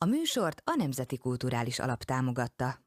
A műsort a Nemzeti Kulturális Alap támogatta.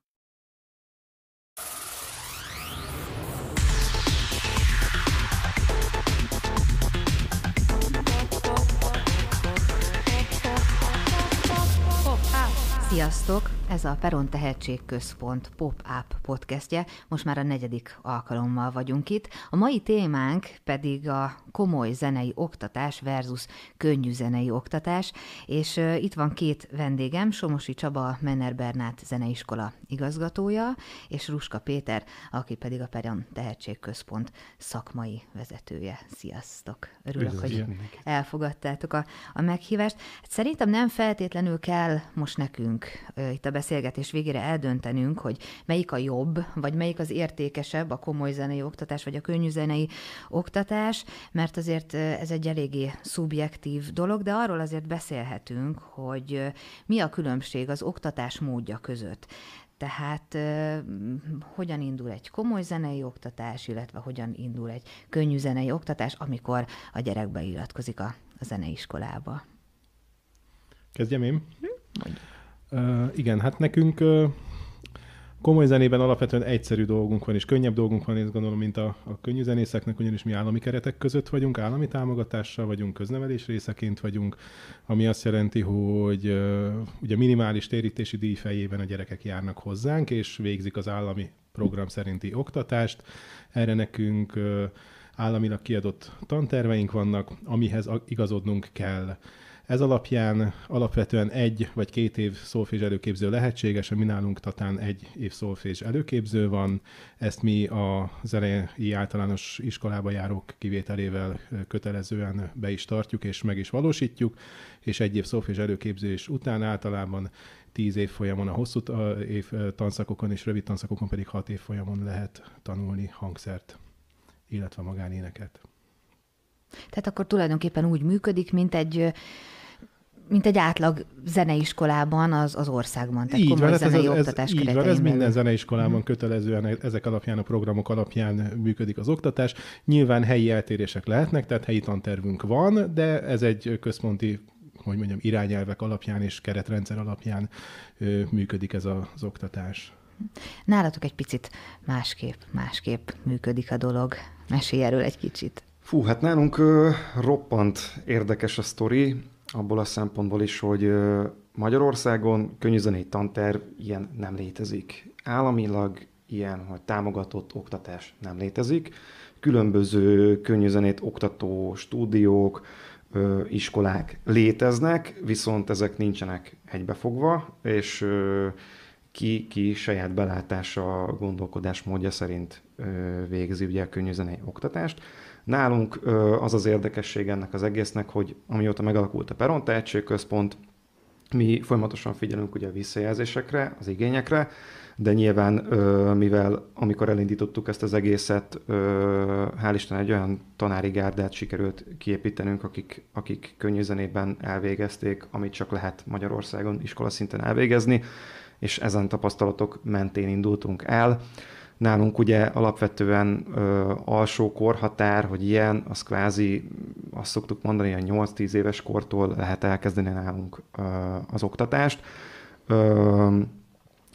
Sziasztok! Ez a Peron Tehetségközpont Pop-Up podcastje. Most már a negyedik alkalommal vagyunk itt. A mai témánk pedig a komoly zenei oktatás versus könnyű zenei oktatás, és itt van két vendégem, Somosi Csaba, Menner Bernát zeneiskola igazgatója, és Ruska Péter, aki pedig a Peron Tehetségközpont szakmai vezetője. Sziasztok! Örülök, hogy elfogadtátok a, a meghívást. Szerintem nem feltétlenül kell most nekünk itt a beszélgetés végére eldöntenünk, hogy melyik a jobb, vagy melyik az értékesebb, a komoly zenei oktatás, vagy a könnyű zenei oktatás, mert azért ez egy eléggé szubjektív dolog, de arról azért beszélhetünk, hogy mi a különbség az oktatás módja között. Tehát hogyan indul egy komoly zenei oktatás, illetve hogyan indul egy könnyű zenei oktatás, amikor a gyerek beiratkozik a, a zeneiskolába. Kezdjem én? Hm? Igen, hát nekünk komoly zenében alapvetően egyszerű dolgunk van, és könnyebb dolgunk van, én gondolom, mint a, a könnyű zenészeknek, ugyanis mi állami keretek között vagyunk, állami támogatással vagyunk, köznevelés részeként vagyunk, ami azt jelenti, hogy ugye minimális térítési díj fejében a gyerekek járnak hozzánk, és végzik az állami program szerinti oktatást. Erre nekünk uh, államilag kiadott tanterveink vannak, amihez igazodnunk kell. Ez alapján alapvetően egy vagy két év szolfés előképző lehetséges, mi nálunk tatán egy év szolfés előképző van. Ezt mi a zenei általános iskolába járók kivételével kötelezően be is tartjuk és meg is valósítjuk, és egy év szolfés előképzés után általában tíz év folyamon a hosszú év tanszakokon és rövid tanszakokon pedig hat év folyamon lehet tanulni hangszert, illetve magánéneket. Tehát akkor tulajdonképpen úgy működik, mint egy mint egy átlag zeneiskolában az, az országban. Tehát így van, zenei ez, ez, oktatás így van, ez minden zeneiskolában hmm. kötelezően ezek alapján, a programok alapján működik az oktatás. Nyilván helyi eltérések lehetnek, tehát helyi tantervünk van, de ez egy központi hogy mondjam, irányelvek alapján és keretrendszer alapján ö, működik ez a, az oktatás. Nálatok egy picit másképp, másképp működik a dolog. Mesélj erről egy kicsit. Fú, hát nálunk ö, roppant érdekes a sztori abból a szempontból is, hogy Magyarországon könnyűzenei tanterv ilyen nem létezik. Államilag ilyen, hogy támogatott oktatás nem létezik. Különböző könnyűzenét oktató stúdiók, iskolák léteznek, viszont ezek nincsenek egybefogva, és ki, ki saját belátása, gondolkodás módja szerint végzi ugye a könnyűzenei oktatást. Nálunk az az érdekesség ennek az egésznek, hogy amióta megalakult a Peron Tehetségközpont, mi folyamatosan figyelünk ugye a visszajelzésekre, az igényekre, de nyilván, mivel amikor elindítottuk ezt az egészet, hál' Isten egy olyan tanári gárdát sikerült kiépítenünk, akik, akik könnyű zenében elvégezték, amit csak lehet Magyarországon iskola szinten elvégezni, és ezen tapasztalatok mentén indultunk el. Nálunk ugye alapvetően ö, alsó korhatár, hogy ilyen, az kvázi azt szoktuk mondani, hogy 8-10 éves kortól lehet elkezdeni nálunk ö, az oktatást. Ö,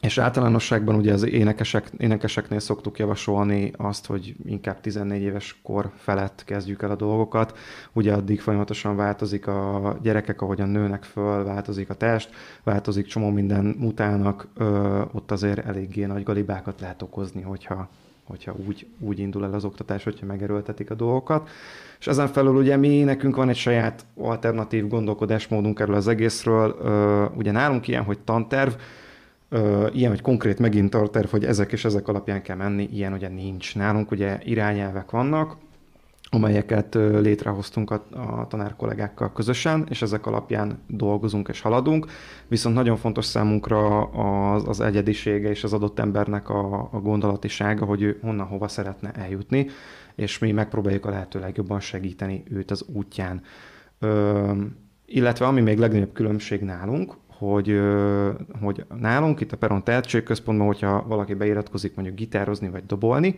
és általánosságban ugye az énekesek, énekeseknél szoktuk javasolni azt, hogy inkább 14 éves kor felett kezdjük el a dolgokat. Ugye addig folyamatosan változik a gyerekek, ahogyan nőnek föl, változik a test, változik csomó minden mutálnak, ö, ott azért eléggé nagy galibákat lehet okozni, hogyha, hogyha úgy, úgy indul el az oktatás, hogyha megerőltetik a dolgokat. És ezen felül ugye mi, nekünk van egy saját alternatív gondolkodásmódunk erről az egészről. Ö, ugye nálunk ilyen, hogy tanterv, Ö, ilyen, hogy konkrét megint a terv, hogy ezek és ezek alapján kell menni, ilyen ugye nincs. Nálunk ugye irányelvek vannak, amelyeket létrehoztunk a, a tanár kollégákkal közösen, és ezek alapján dolgozunk és haladunk. Viszont nagyon fontos számunkra az, az egyedisége és az adott embernek a, a gondolatisága, hogy ő honnan hova szeretne eljutni, és mi megpróbáljuk a lehető legjobban segíteni őt az útján. Ö, illetve ami még legnagyobb különbség nálunk, hogy, hogy nálunk itt a Peron Tehetségközpontban, hogyha valaki beiratkozik mondjuk gitározni vagy dobolni,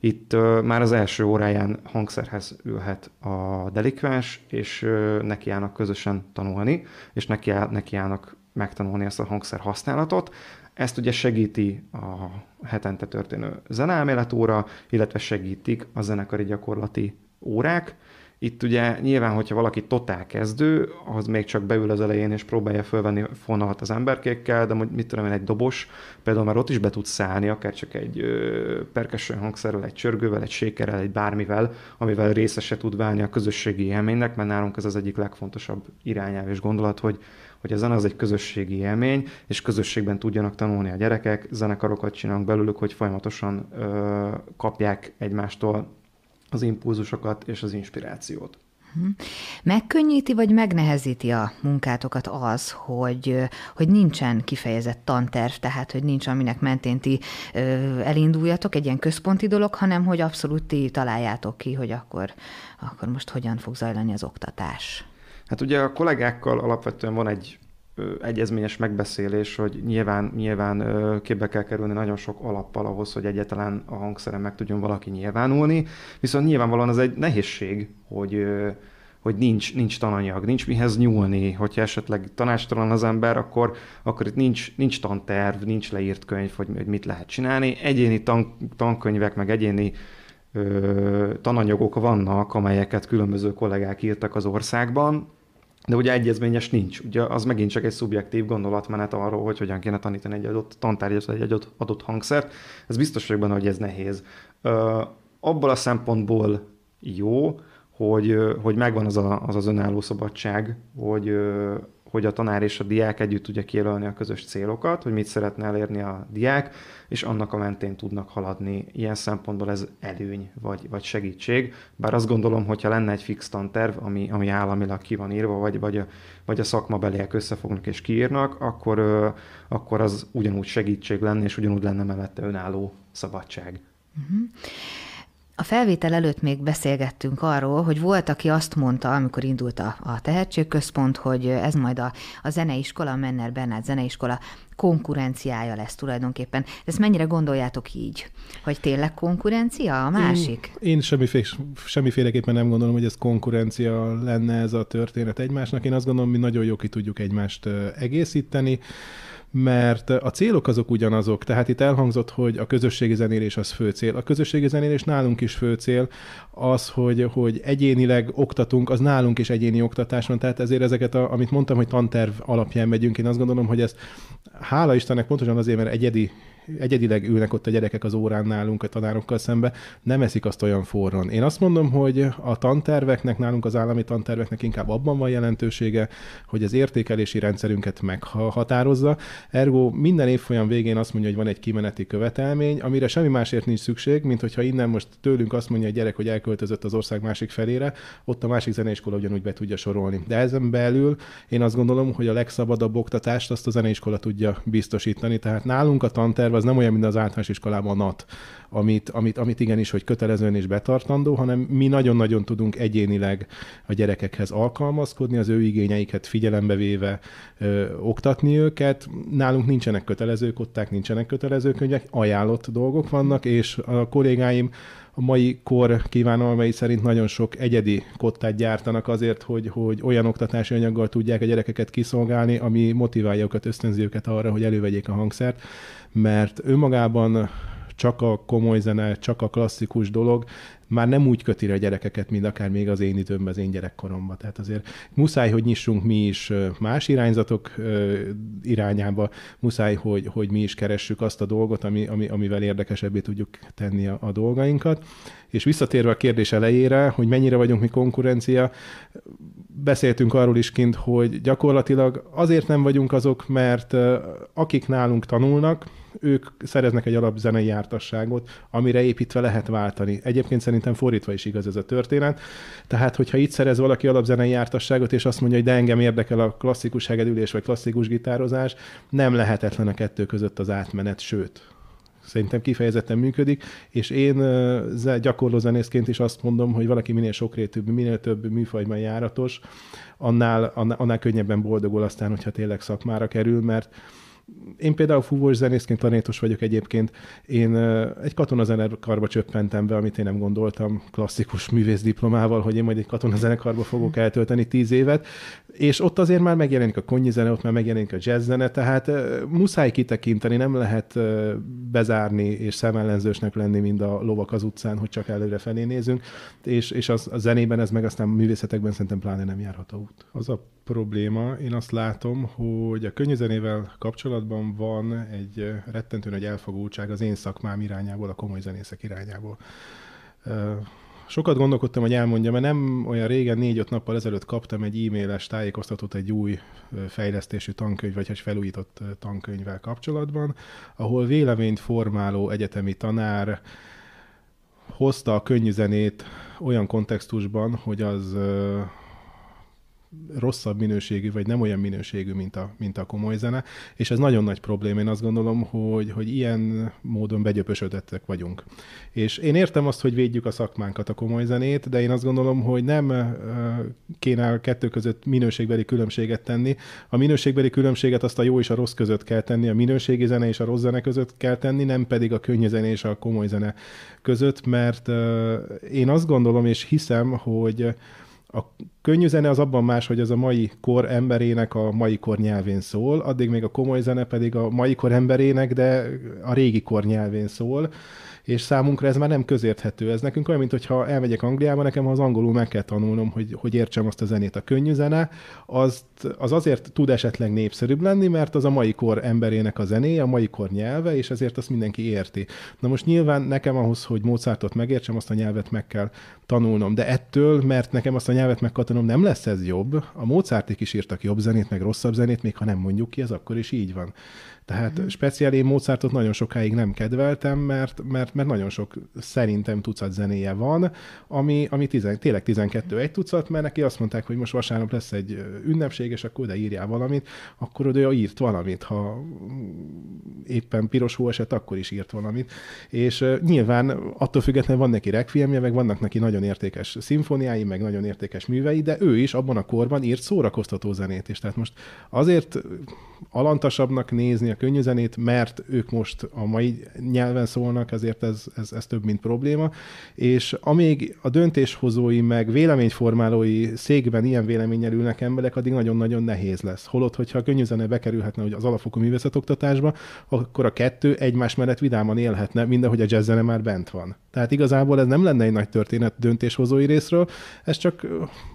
itt már az első óráján hangszerhez ülhet a delikvens, és nekiállnak közösen tanulni, és nekiállnak megtanulni ezt a hangszer használatot. Ezt ugye segíti a hetente történő zeneelméletóra, illetve segítik a zenekari gyakorlati órák, itt ugye nyilván, hogyha valaki totál kezdő, az még csak beül az elején és próbálja fölvenni fonalat az emberkékkel, de mit tudom én, egy dobos, például már ott is be tud szállni, akár csak egy percussion hangszerrel, egy csörgővel, egy sékerrel, egy bármivel, amivel részese tud válni a közösségi élménynek, mert nálunk ez az egyik legfontosabb irányelv és gondolat, hogy hogy a zene az egy közösségi élmény, és közösségben tudjanak tanulni a gyerekek, zenekarokat csinálunk belőlük, hogy folyamatosan ö, kapják egymástól az impulzusokat és az inspirációt. Mhm. Megkönnyíti vagy megnehezíti a munkátokat az, hogy, hogy nincsen kifejezett tanterv, tehát hogy nincs, aminek mentén ti elinduljatok, egy ilyen központi dolog, hanem hogy abszolút ti találjátok ki, hogy akkor, akkor most hogyan fog zajlani az oktatás. Hát ugye a kollégákkal alapvetően van egy egyezményes megbeszélés, hogy nyilván, nyilván képbe kell kerülni nagyon sok alappal ahhoz, hogy egyáltalán a hangszeren meg tudjon valaki nyilvánulni, viszont nyilvánvalóan az egy nehézség, hogy hogy nincs, nincs tananyag, nincs mihez nyúlni, hogyha esetleg tanástalan az ember, akkor, akkor itt nincs, nincs tanterv, nincs leírt könyv, hogy, hogy mit lehet csinálni. Egyéni tan, tankönyvek, meg egyéni ö, tananyagok vannak, amelyeket különböző kollégák írtak az országban, de ugye egyezményes nincs. Ugye az megint csak egy szubjektív gondolatmenet arról, hogy hogyan kéne tanítani egy adott tantárgyat, egy adott, adott hangszert. Ez biztos vagyok benne, hogy ez nehéz. Ö, abból a szempontból jó, hogy, hogy megvan az a, az, az önálló szabadság, hogy, hogy a tanár és a diák együtt tudja kijelölni a közös célokat, hogy mit szeretne elérni a diák, és annak a mentén tudnak haladni. Ilyen szempontból ez előny vagy, vagy segítség. Bár azt gondolom, hogyha lenne egy fix tanterv, ami, ami államilag ki van írva, vagy, vagy, a, vagy a szakmabeliek összefognak és kiírnak, akkor, akkor az ugyanúgy segítség lenne, és ugyanúgy lenne mellette önálló szabadság. Uh-huh. A felvétel előtt még beszélgettünk arról, hogy volt, aki azt mondta, amikor indult a, a tehetségközpont, hogy ez majd a, a zeneiskola, a Menner Bernát zeneiskola konkurenciája lesz tulajdonképpen. Ezt mennyire gondoljátok így? Hogy tényleg konkurencia a másik? Én, én semmiféle, semmiféleképpen nem gondolom, hogy ez konkurencia lenne ez a történet egymásnak. Én azt gondolom, mi nagyon jó ki tudjuk egymást egészíteni mert a célok azok ugyanazok. Tehát itt elhangzott, hogy a közösségi zenélés az fő cél. A közösségi zenélés nálunk is fő cél. Az, hogy, hogy egyénileg oktatunk, az nálunk is egyéni oktatás van. Tehát ezért ezeket, a, amit mondtam, hogy tanterv alapján megyünk, én azt gondolom, hogy ezt hála Istennek pontosan azért, mert egyedi egyedileg ülnek ott a gyerekek az órán nálunk a tanárokkal szembe, nem eszik azt olyan forron. Én azt mondom, hogy a tanterveknek, nálunk az állami tanterveknek inkább abban van jelentősége, hogy az értékelési rendszerünket meghatározza. Ergo minden évfolyam végén azt mondja, hogy van egy kimeneti követelmény, amire semmi másért nincs szükség, mint hogyha innen most tőlünk azt mondja a gyerek, hogy elköltözött az ország másik felére, ott a másik zeneiskola ugyanúgy be tudja sorolni. De ezen belül én azt gondolom, hogy a legszabadabb oktatást azt a zeneiskola tudja biztosítani. Tehát nálunk a tanterv az nem olyan, mint az általános iskolában a NAT, amit, amit, amit igenis, hogy kötelezően és betartandó, hanem mi nagyon-nagyon tudunk egyénileg a gyerekekhez alkalmazkodni, az ő igényeiket figyelembe véve ö, oktatni őket. Nálunk nincsenek kötelező kották, nincsenek kötelező könyvek, ajánlott dolgok vannak, és a kollégáim a mai kor kívánalmai szerint nagyon sok egyedi kottát gyártanak azért, hogy, hogy olyan oktatási anyaggal tudják a gyerekeket kiszolgálni, ami motiválja őket, ösztönzi őket arra, hogy elővegyék a hangszert mert önmagában csak a komoly zene, csak a klasszikus dolog már nem úgy köti a gyerekeket, mint akár még az én időmben, az én gyerekkoromban. Tehát azért muszáj, hogy nyissunk mi is más irányzatok irányába, muszáj, hogy, hogy mi is keressük azt a dolgot, ami, ami, amivel érdekesebbé tudjuk tenni a, a dolgainkat. És visszatérve a kérdés elejére, hogy mennyire vagyunk mi konkurencia, beszéltünk arról is kint, hogy gyakorlatilag azért nem vagyunk azok, mert akik nálunk tanulnak, ők szereznek egy alapzenei jártasságot, amire építve lehet váltani. Egyébként szerintem fordítva is igaz ez a történet. Tehát, hogyha itt szerez valaki alapzenei jártasságot, és azt mondja, hogy de engem érdekel a klasszikus hegedülés vagy klasszikus gitározás, nem lehetetlen a kettő között az átmenet, sőt, szerintem kifejezetten működik, és én gyakorló zenészként is azt mondom, hogy valaki minél sokrétűbb, minél több műfajban járatos, annál, annál, könnyebben boldogul aztán, hogyha tényleg szakmára kerül, mert én például fúvós zenészként, tanítos vagyok egyébként. Én egy katonazenekarba csöppentem be, amit én nem gondoltam klasszikus művész diplomával, hogy én majd egy katonazenekarba fogok eltölteni tíz évet, és ott azért már megjelenik a konnyi zene, ott már megjelenik a jazz zene, tehát muszáj kitekinteni, nem lehet bezárni és szemellenzősnek lenni, mind a lovak az utcán, hogy csak előre felé nézünk, és, és az, a zenében ez meg aztán a művészetekben szerintem pláne nem járható út. Az a probléma, én azt látom, hogy a könnyűzenével kapcsolatban van egy rettentő nagy elfogultság az én szakmám irányából, a komoly zenészek irányából. Sokat gondolkodtam, hogy elmondjam, mert nem olyan régen, négy-öt nappal ezelőtt kaptam egy e-mailes tájékoztatót egy új fejlesztésű tankönyv, vagy egy felújított tankönyvvel kapcsolatban, ahol véleményt formáló egyetemi tanár hozta a könnyűzenét olyan kontextusban, hogy az rosszabb minőségű, vagy nem olyan minőségű, mint a, mint a komoly zene, és ez nagyon nagy probléma. Én azt gondolom, hogy, hogy ilyen módon begyöpösödettek vagyunk. És én értem azt, hogy védjük a szakmánkat, a komoly zenét, de én azt gondolom, hogy nem kéne a kettő között minőségbeli különbséget tenni. A minőségbeli különbséget azt a jó és a rossz között kell tenni, a minőségi zene és a rossz zene között kell tenni, nem pedig a könnyű zene és a komoly zene között, mert én azt gondolom és hiszem, hogy a könnyű zene az abban más, hogy az a mai kor emberének a mai kor nyelvén szól, addig még a komoly zene pedig a mai kor emberének, de a régi kor nyelvén szól és számunkra ez már nem közérthető. Ez nekünk olyan, mintha elmegyek Angliába, nekem az angolul meg kell tanulnom, hogy, hogy értsem azt a zenét. A könnyű zene, az, az azért tud esetleg népszerűbb lenni, mert az a mai kor emberének a zenéje, a mai kor nyelve, és ezért azt mindenki érti. Na most nyilván nekem ahhoz, hogy Mozartot megértsem, azt a nyelvet meg kell tanulnom, de ettől, mert nekem azt a nyelvet meg kell tanulnom, nem lesz ez jobb. A Mozarték is írtak jobb zenét, meg rosszabb zenét, még ha nem mondjuk ki, ez akkor is így van. Tehát mm. speciál én Mozartot nagyon sokáig nem kedveltem, mert, mert, mert nagyon sok szerintem tucat zenéje van, ami, ami tizen, tényleg 12 egy tucat, mert neki azt mondták, hogy most vasárnap lesz egy ünnepség, és akkor oda írjál valamit, akkor oda írt valamit, ha éppen piros hó esett, akkor is írt valamit. És nyilván attól függetlenül van neki rekviemje, meg vannak neki nagyon értékes szimfóniái, meg nagyon értékes művei, de ő is abban a korban írt szórakoztató zenét, és tehát most azért alantasabbnak nézni a könnyű zenét, mert ők most a mai nyelven szólnak, ezért ez, ez, ez több, mint probléma. És amíg a döntéshozói meg véleményformálói székben ilyen véleménnyel ülnek emberek, addig nagyon-nagyon nehéz lesz. Holott, hogyha a könnyű zene bekerülhetne hogy az alapfokú művészetoktatásba, akkor a kettő egymás mellett vidáman élhetne, mindahogy a jazz zene már bent van. Tehát igazából ez nem lenne egy nagy történet döntéshozói részről, ez csak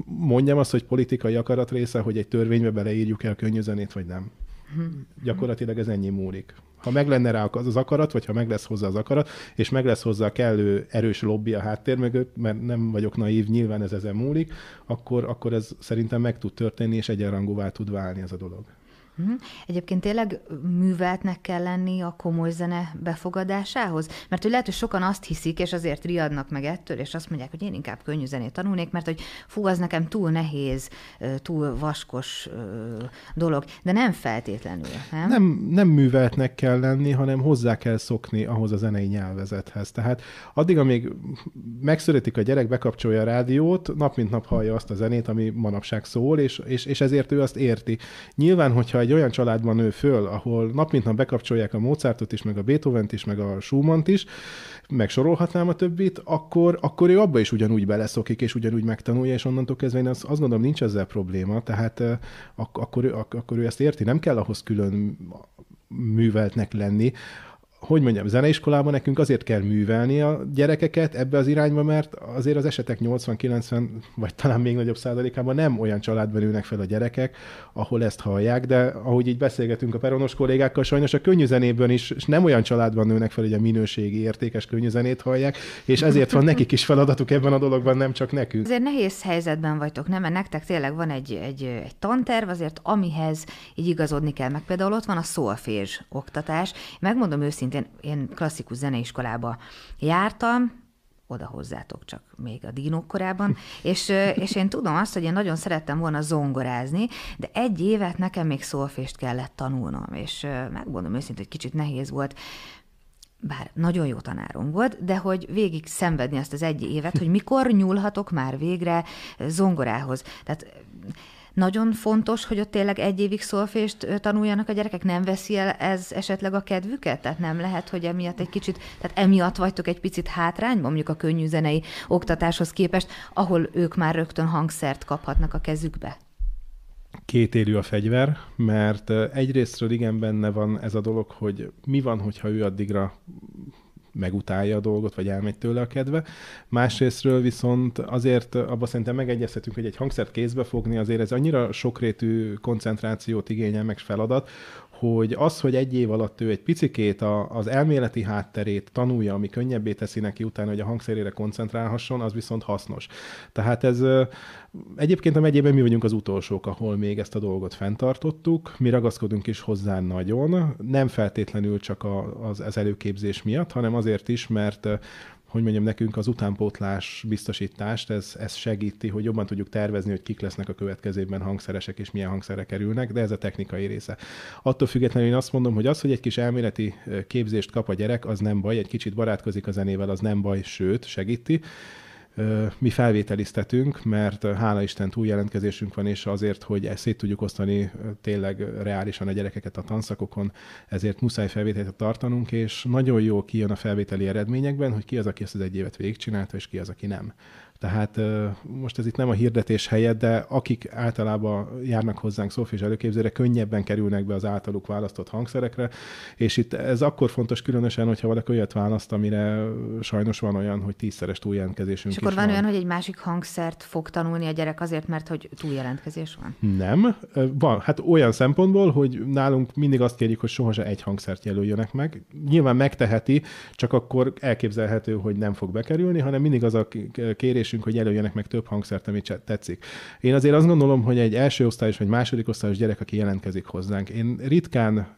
mondjam azt, hogy politikai akarat része, hogy egy törvénybe beleírjuk el könnyű zenét, vagy nem. Gyakorlatilag ez ennyi múlik. Ha meg lenne rá az, az akarat, vagy ha meg lesz hozzá az akarat, és meg lesz hozzá a kellő erős lobby a háttér mögött, mert nem vagyok naív, nyilván ez ezen múlik, akkor, akkor ez szerintem meg tud történni, és egyenrangúvá tud válni ez a dolog. Mhm. Egyébként tényleg műveltnek kell lenni a komoly zene befogadásához? Mert hogy lehet, hogy sokan azt hiszik, és azért riadnak meg ettől, és azt mondják, hogy én inkább könnyű zenét tanulnék, mert hogy fú, az nekem túl nehéz, túl vaskos dolog, de nem feltétlenül, nem? Nem, nem műveltnek kell lenni, hanem hozzá kell szokni ahhoz a zenei nyelvezethez. Tehát addig, amíg megszületik a gyerek, bekapcsolja a rádiót, nap mint nap hallja azt a zenét, ami manapság szól, és, és, és ezért ő azt érti. Nyilván, hogyha egy olyan családban nő föl, ahol nap mint nap bekapcsolják a Mozartot is, meg a Beethoven-t is, meg a Schumann-t is, meg sorolhatnám a többit, akkor, akkor ő abba is ugyanúgy beleszokik, és ugyanúgy megtanulja, és onnantól kezdve én azt, azt gondolom, nincs ezzel probléma, tehát ak- akkor, ő, ak- akkor ő ezt érti, nem kell ahhoz külön műveltnek lenni, hogy mondjam, zeneiskolában nekünk azért kell művelni a gyerekeket ebbe az irányba, mert azért az esetek 80-90 vagy talán még nagyobb százalékában nem olyan családban ülnek fel a gyerekek, ahol ezt hallják, de ahogy így beszélgetünk a peronos kollégákkal, sajnos a könnyű zenében is és nem olyan családban nőnek fel, hogy a minőségi, értékes könnyű zenét hallják, és ezért van nekik is feladatuk ebben a dologban, nem csak nekünk. Azért nehéz helyzetben vagytok, nem? Mert nektek tényleg van egy, egy, egy tanterv, azért amihez így igazodni kell. Meg például ott van a szolfés oktatás. Megmondom őszintén, szintén én klasszikus zeneiskolába jártam, oda hozzátok csak még a dinók korában, és, és én tudom azt, hogy én nagyon szerettem volna zongorázni, de egy évet nekem még szolfést kellett tanulnom, és megmondom őszintén, hogy kicsit nehéz volt, bár nagyon jó tanárom volt, de hogy végig szenvedni azt az egy évet, hogy mikor nyúlhatok már végre zongorához. Tehát nagyon fontos, hogy ott tényleg egy évig szolfést tanuljanak a gyerekek? Nem veszi el ez esetleg a kedvüket? Tehát nem lehet, hogy emiatt egy kicsit, tehát emiatt vagytok egy picit hátrányban, mondjuk a könnyű zenei oktatáshoz képest, ahol ők már rögtön hangszert kaphatnak a kezükbe? kétélű a fegyver, mert egyrésztről igen benne van ez a dolog, hogy mi van, hogyha ő addigra megutálja a dolgot, vagy elmegy tőle a kedve. Másrésztről viszont azért abban szerintem megegyezhetünk, hogy egy hangszert kézbe fogni, azért ez annyira sokrétű koncentrációt igényel meg feladat, hogy az, hogy egy év alatt ő egy picikét a, az elméleti hátterét tanulja, ami könnyebbé teszi neki utána, hogy a hangszerére koncentrálhasson, az viszont hasznos. Tehát ez egyébként a megyében mi vagyunk az utolsók, ahol még ezt a dolgot fenntartottuk. Mi ragaszkodunk is hozzá nagyon, nem feltétlenül csak az, az előképzés miatt, hanem azért is, mert hogy mondjam, nekünk az utánpótlás biztosítást, ez, ez segíti, hogy jobban tudjuk tervezni, hogy kik lesznek a következőben hangszeresek, és milyen hangszerek kerülnek, de ez a technikai része. Attól függetlenül én azt mondom, hogy az, hogy egy kis elméleti képzést kap a gyerek, az nem baj, egy kicsit barátkozik a zenével, az nem baj, sőt, segíti, mi felvételiztetünk, mert hála Isten túljelentkezésünk van, és azért, hogy ezt szét tudjuk osztani tényleg reálisan a gyerekeket a tanszakokon, ezért muszáj felvételt tartanunk, és nagyon jó kijön a felvételi eredményekben, hogy ki az, aki ezt az egy évet végigcsinálta, és ki az, aki nem. Tehát most ez itt nem a hirdetés helyett, de akik általában járnak hozzánk szófés előképzőre, könnyebben kerülnek be az általuk választott hangszerekre, és itt ez akkor fontos különösen, hogyha valaki olyat választ, amire sajnos van olyan, hogy tízszeres túljelentkezésünk És akkor van, van olyan, hogy egy másik hangszert fog tanulni a gyerek azért, mert hogy túljelentkezés van? Nem. Van. Hát olyan szempontból, hogy nálunk mindig azt kérjük, hogy sohasem egy hangszert jelöljönek meg. Nyilván megteheti, csak akkor elképzelhető, hogy nem fog bekerülni, hanem mindig az a kérés kérésünk, hogy jelöljenek meg több hangszert, amit tetszik. Én azért azt gondolom, hogy egy első osztályos vagy második osztályos gyerek, aki jelentkezik hozzánk, én ritkán,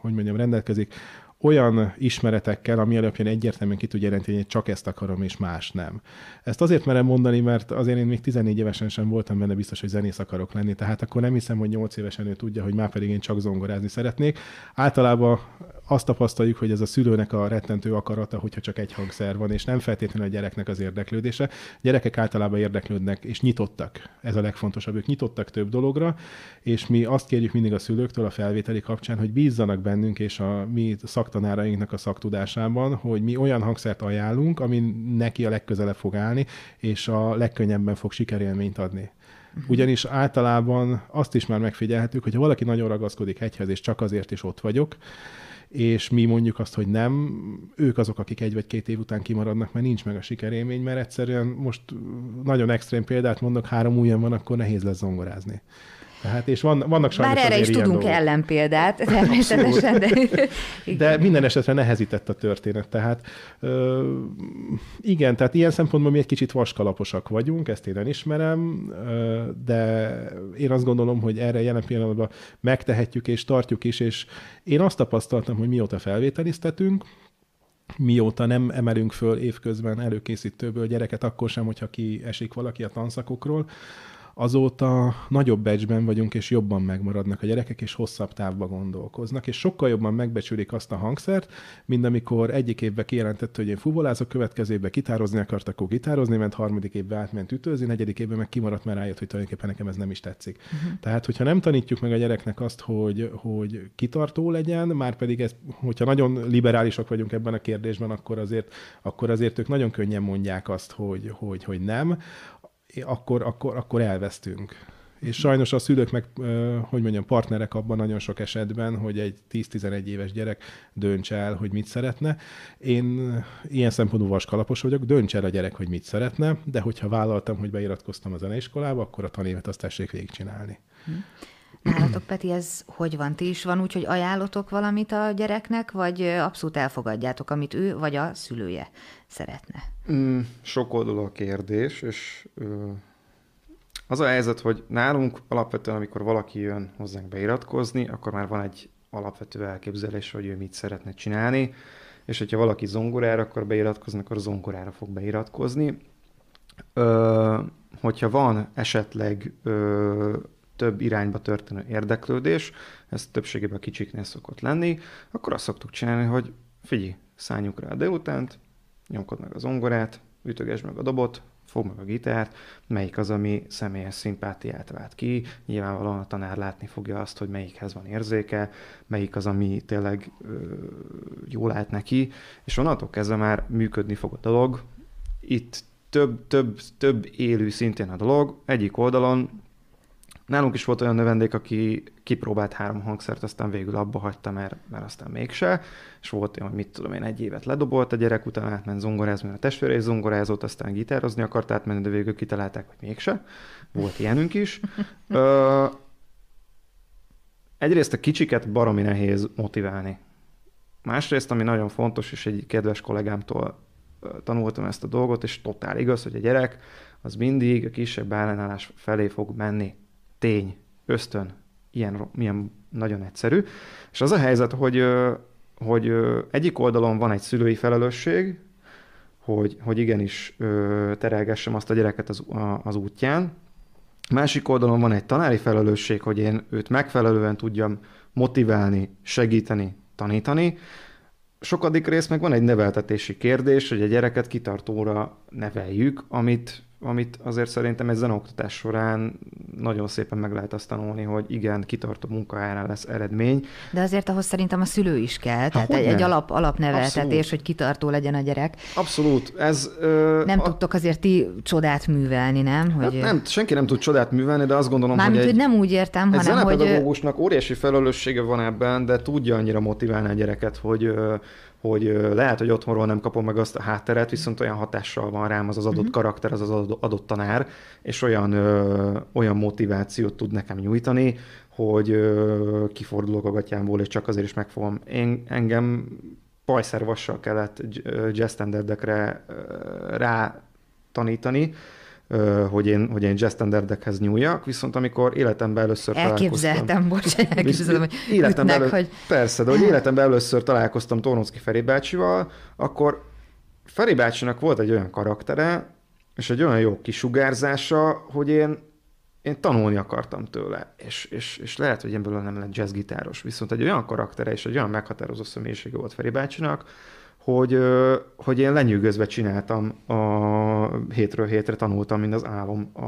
hogy mondjam, rendelkezik olyan ismeretekkel, ami alapján egyértelműen ki tudja jelenteni, hogy csak ezt akarom, és más nem. Ezt azért merem mondani, mert azért én még 14 évesen sem voltam benne biztos, hogy zenész akarok lenni, tehát akkor nem hiszem, hogy 8 évesen ő tudja, hogy már pedig én csak zongorázni szeretnék. Általában azt tapasztaljuk, hogy ez a szülőnek a rettentő akarata, hogyha csak egy hangszer van, és nem feltétlenül a gyereknek az érdeklődése. Gyerekek általában érdeklődnek, és nyitottak. Ez a legfontosabb. Ők nyitottak több dologra, és mi azt kérjük mindig a szülőktől a felvételi kapcsán, hogy bízzanak bennünk és a mi szaktanárainknak a szaktudásában, hogy mi olyan hangszert ajánlunk, ami neki a legközelebb fog állni, és a legkönnyebben fog sikerélményt adni. Mhm. Ugyanis általában azt is már megfigyelhetők, hogy ha valaki nagyon ragaszkodik egyhez, és csak azért is ott vagyok, és mi mondjuk azt, hogy nem, ők azok, akik egy vagy két év után kimaradnak, mert nincs meg a sikerélmény, mert egyszerűen most nagyon extrém példát mondok, három ujjam van, akkor nehéz lesz zongorázni. Tehát, és van, vannak sajnos Bár erre is tudunk dolgok. ellenpéldát, természetesen. De... de minden esetre nehezített a történet. Tehát ö, igen, tehát ilyen szempontból mi egy kicsit vaskalaposak vagyunk, ezt én elismerem, ö, de én azt gondolom, hogy erre jelen pillanatban megtehetjük és tartjuk is, és én azt tapasztaltam, hogy mióta felvételiztetünk, mióta nem emelünk föl évközben előkészítőből gyereket, akkor sem, hogyha ki esik valaki a tanszakokról, azóta nagyobb becsben vagyunk, és jobban megmaradnak a gyerekek, és hosszabb távba gondolkoznak, és sokkal jobban megbecsülik azt a hangszert, mint amikor egyik évben kijelentette, hogy én fuvolázok, következő évben gitározni akart, akkor gitározni, ment harmadik évben átment ütőzni, negyedik évben meg kimaradt, mert rájött, hogy tulajdonképpen nekem ez nem is tetszik. Uh-huh. Tehát, hogyha nem tanítjuk meg a gyereknek azt, hogy, hogy kitartó legyen, már pedig ez, hogyha nagyon liberálisak vagyunk ebben a kérdésben, akkor azért, akkor azért ők nagyon könnyen mondják azt, hogy, hogy, hogy nem akkor, akkor, akkor elvesztünk. És sajnos a szülők meg, hogy mondjam, partnerek abban nagyon sok esetben, hogy egy 10-11 éves gyerek dönts el, hogy mit szeretne. Én ilyen szempontból vaskalapos vagyok, dönts el a gyerek, hogy mit szeretne, de hogyha vállaltam, hogy beiratkoztam a zeneiskolába, akkor a tanévet azt tessék végigcsinálni. Hm. Nálatok, Peti, ez hogy van? Ti is van úgy, hogy ajánlotok valamit a gyereknek, vagy abszolút elfogadjátok, amit ő vagy a szülője szeretne? Mm, sok oldalú a kérdés, és ö, az a helyzet, hogy nálunk alapvetően, amikor valaki jön hozzánk beiratkozni, akkor már van egy alapvető elképzelés, hogy ő mit szeretne csinálni, és hogyha valaki zongorára akar beiratkozni, akkor zongorára fog beiratkozni. Ö, hogyha van esetleg ö, több irányba történő érdeklődés, ez többségében kicsiknél szokott lenni, akkor azt szoktuk csinálni, hogy figyelj, szálljunk rá a délutánt, nyomkod meg az ongorát, ütögesd meg a dobot, fog meg a gitárt, melyik az, ami személyes szimpátiát vált ki. Nyilvánvalóan a tanár látni fogja azt, hogy melyikhez van érzéke, melyik az, ami tényleg ö, jól állt neki, és onnantól kezdve már működni fog a dolog. Itt több, több, több élő szintén a dolog. Egyik oldalon Nálunk is volt olyan növendék, aki kipróbált három hangszert, aztán végül abba hagyta, mert, mert aztán mégse, és volt olyan, hogy mit tudom én, egy évet ledobolt a gyerek, utána átment zongorázni, a testvére is zongorázott, aztán gitározni akart átmenni, de végül kitalálták, hogy mégse. Volt ilyenünk is. Ö, egyrészt a kicsiket baromi nehéz motiválni. Másrészt, ami nagyon fontos, és egy kedves kollégámtól tanultam ezt a dolgot, és totál igaz, hogy a gyerek az mindig a kisebb ellenállás felé fog menni tény, ösztön, ilyen, ilyen nagyon egyszerű. És az a helyzet, hogy, hogy egyik oldalon van egy szülői felelősség, hogy, hogy igenis terelgessem azt a gyereket az, az útján. Másik oldalon van egy tanári felelősség, hogy én őt megfelelően tudjam motiválni, segíteni, tanítani. Sokadik rész meg van egy neveltetési kérdés, hogy a gyereket kitartóra neveljük, amit amit azért szerintem egy zenoktatás során nagyon szépen meg lehet azt tanulni, hogy igen, kitartó munkaárán lesz eredmény. De azért ahhoz szerintem a szülő is kell, tehát egy, egy alap, alapneveltetés, Abszolút. hogy kitartó legyen a gyerek. Abszolút. Ez, ö, nem a... tudtok azért ti csodát művelni, nem? Hogy... Hát nem, senki nem tud csodát művelni, de azt gondolom, Mármint, hogy, egy, hogy nem úgy értem, egy hanem hogy... zenepedagógusnak óriási felelőssége van ebben, de tudja annyira motiválni a gyereket, hogy hogy lehet, hogy otthonról nem kapom meg azt a hátteret, viszont olyan hatással van rám az az adott uh-huh. karakter, az az adott tanár, és olyan, ö, olyan motivációt tud nekem nyújtani, hogy ö, kifordulok a gatyámból, és csak azért is megfogom. Én, engem pajszervassal kellett jazz standardekre rá tanítani, hogy én, hogy én jazz standardekhez nyúljak, viszont amikor életemben először Elképzeltem, bocsánat, elképzeltem, hogy életemben ütnek, elő, hogy... Persze, de hogy életemben először találkoztam Tornocki Feri bácsival, akkor Feri bácsinak volt egy olyan karaktere, és egy olyan jó kisugárzása, hogy én, én tanulni akartam tőle, és, és, és lehet, hogy ebből nem lett jazzgitáros, viszont egy olyan karaktere és egy olyan meghatározó személyisége volt Feri bácsinak, hogy, hogy én lenyűgözve csináltam a hétről hétre tanultam, mint az álom a,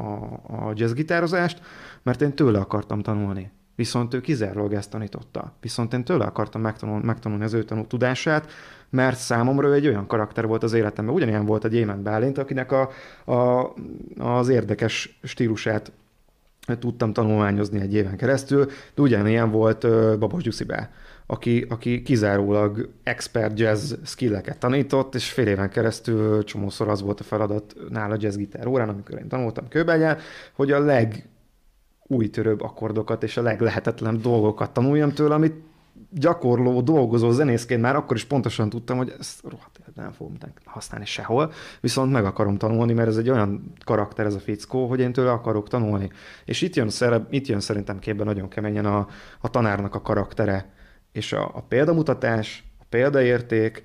a jazzgitározást, mert én tőle akartam tanulni. Viszont ő kizárólag ezt tanította. Viszont én tőle akartam megtanulni, megtanulni az ő tanul tudását, mert számomra ő egy olyan karakter volt az életemben. Ugyanilyen volt a Gyémánt Bálint, akinek a, a, az érdekes stílusát tudtam tanulmányozni egy éven keresztül, de ugyanilyen volt Babos Gyuszibá aki, aki kizárólag expert jazz skilleket tanított, és fél éven keresztül csomószor az volt a feladat nála jazzgitár órán, amikor én tanultam kőbányán, hogy a legújtörőbb akkordokat és a leglehetetlen dolgokat tanuljam tőle, amit gyakorló, dolgozó zenészként már akkor is pontosan tudtam, hogy ezt rohadt nem fogom használni sehol, viszont meg akarom tanulni, mert ez egy olyan karakter ez a fickó, hogy én tőle akarok tanulni. És itt jön, itt jön szerintem képben nagyon keményen a, a tanárnak a karaktere és a, a példamutatás, a példaérték,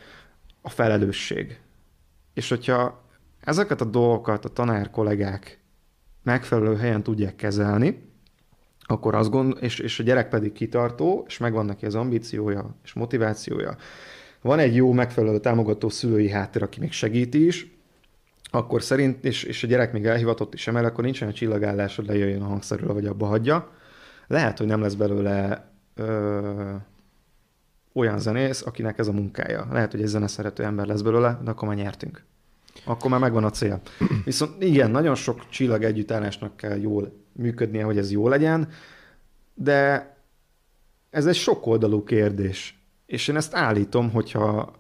a felelősség. És hogyha ezeket a dolgokat a tanár kollégák megfelelő helyen tudják kezelni, akkor azt gond, és, és a gyerek pedig kitartó, és megvan neki az ambíciója és motivációja, van egy jó, megfelelő támogató szülői háttér, aki még segíti is, akkor szerint, és, és a gyerek még elhivatott is emel, akkor nincsen a csillagállás, hogy lejöjjön a hangszerről, vagy abba hagyja. Lehet, hogy nem lesz belőle ö, olyan zenész, akinek ez a munkája. Lehet, hogy egy zeneszerető ember lesz belőle, de akkor már nyertünk. Akkor már megvan a cél. Viszont igen, nagyon sok csillag együttállásnak kell jól működnie, hogy ez jó legyen, de ez egy sokoldalú kérdés. És én ezt állítom, hogyha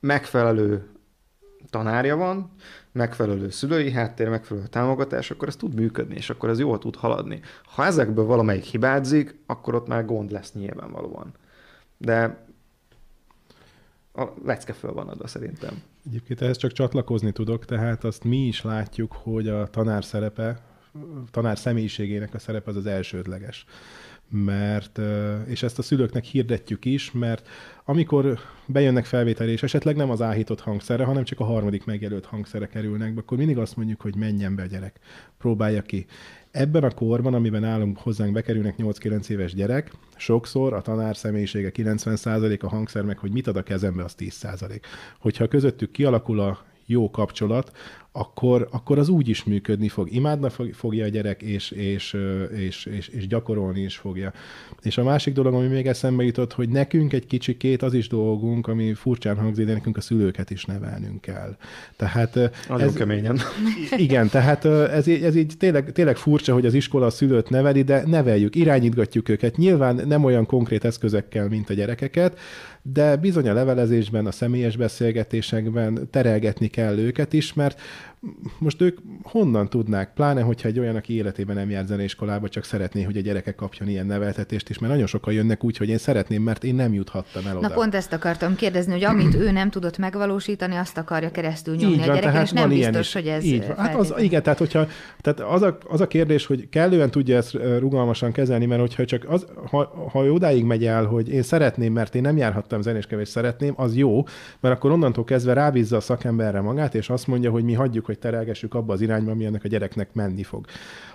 megfelelő tanárja van, megfelelő szülői háttér, megfelelő támogatás, akkor ez tud működni, és akkor ez jól tud haladni. Ha ezekből valamelyik hibázik, akkor ott már gond lesz nyilvánvalóan de a lecke föl van adva szerintem. Egyébként ehhez csak csatlakozni tudok, tehát azt mi is látjuk, hogy a tanár szerepe, tanár személyiségének a szerepe az az elsődleges mert, és ezt a szülőknek hirdetjük is, mert amikor bejönnek felvételé, és esetleg nem az áhított hangszerre, hanem csak a harmadik megjelölt hangszere kerülnek akkor mindig azt mondjuk, hogy menjen be a gyerek, próbálja ki. Ebben a korban, amiben állunk hozzánk bekerülnek 8-9 éves gyerek, sokszor a tanár személyisége 90% a hangszer meg, hogy mit ad a kezembe, az 10%. Hogyha közöttük kialakul a jó kapcsolat, akkor, akkor az úgy is működni fog. Imádna fogja a gyerek, és, és, és, és, és gyakorolni is fogja. És a másik dolog, ami még eszembe jutott, hogy nekünk egy kicsikét az is dolgunk, ami furcsán hangzik, de nekünk a szülőket is nevelnünk kell. Tehát Nagyon ez, keményen. Igen, tehát ez, ez így tényleg, tényleg furcsa, hogy az iskola a szülőt neveli, de neveljük, irányítgatjuk őket. Nyilván nem olyan konkrét eszközekkel, mint a gyerekeket, de bizony a levelezésben, a személyes beszélgetésekben terelgetni kell őket is, mert most ők honnan tudnák, pláne hogyha egy olyan, aki életében nem jár zeneiskolába, csak szeretné, hogy a gyereke kapjon ilyen neveltetést is, mert nagyon sokan jönnek úgy, hogy én szeretném, mert én nem juthattam el oda. Na pont ezt akartam kérdezni, hogy amit ő nem tudott megvalósítani, azt akarja keresztül nyomni így a gyereken, és nem biztos, is. hogy ez így van. Hát az, igen, tehát hogyha, tehát az a, az a kérdés, hogy kellően tudja ezt rugalmasan kezelni, mert hogyha csak az, ha, ha odáig megy el, hogy én szeretném, mert én nem járhattam zenéskevés szeretném, az jó, mert akkor onnantól kezdve rábízza a szakemberre magát, és azt mondja, hogy mi hagyjuk, hogy terelgessük abba az irányba, ami ennek a gyereknek menni fog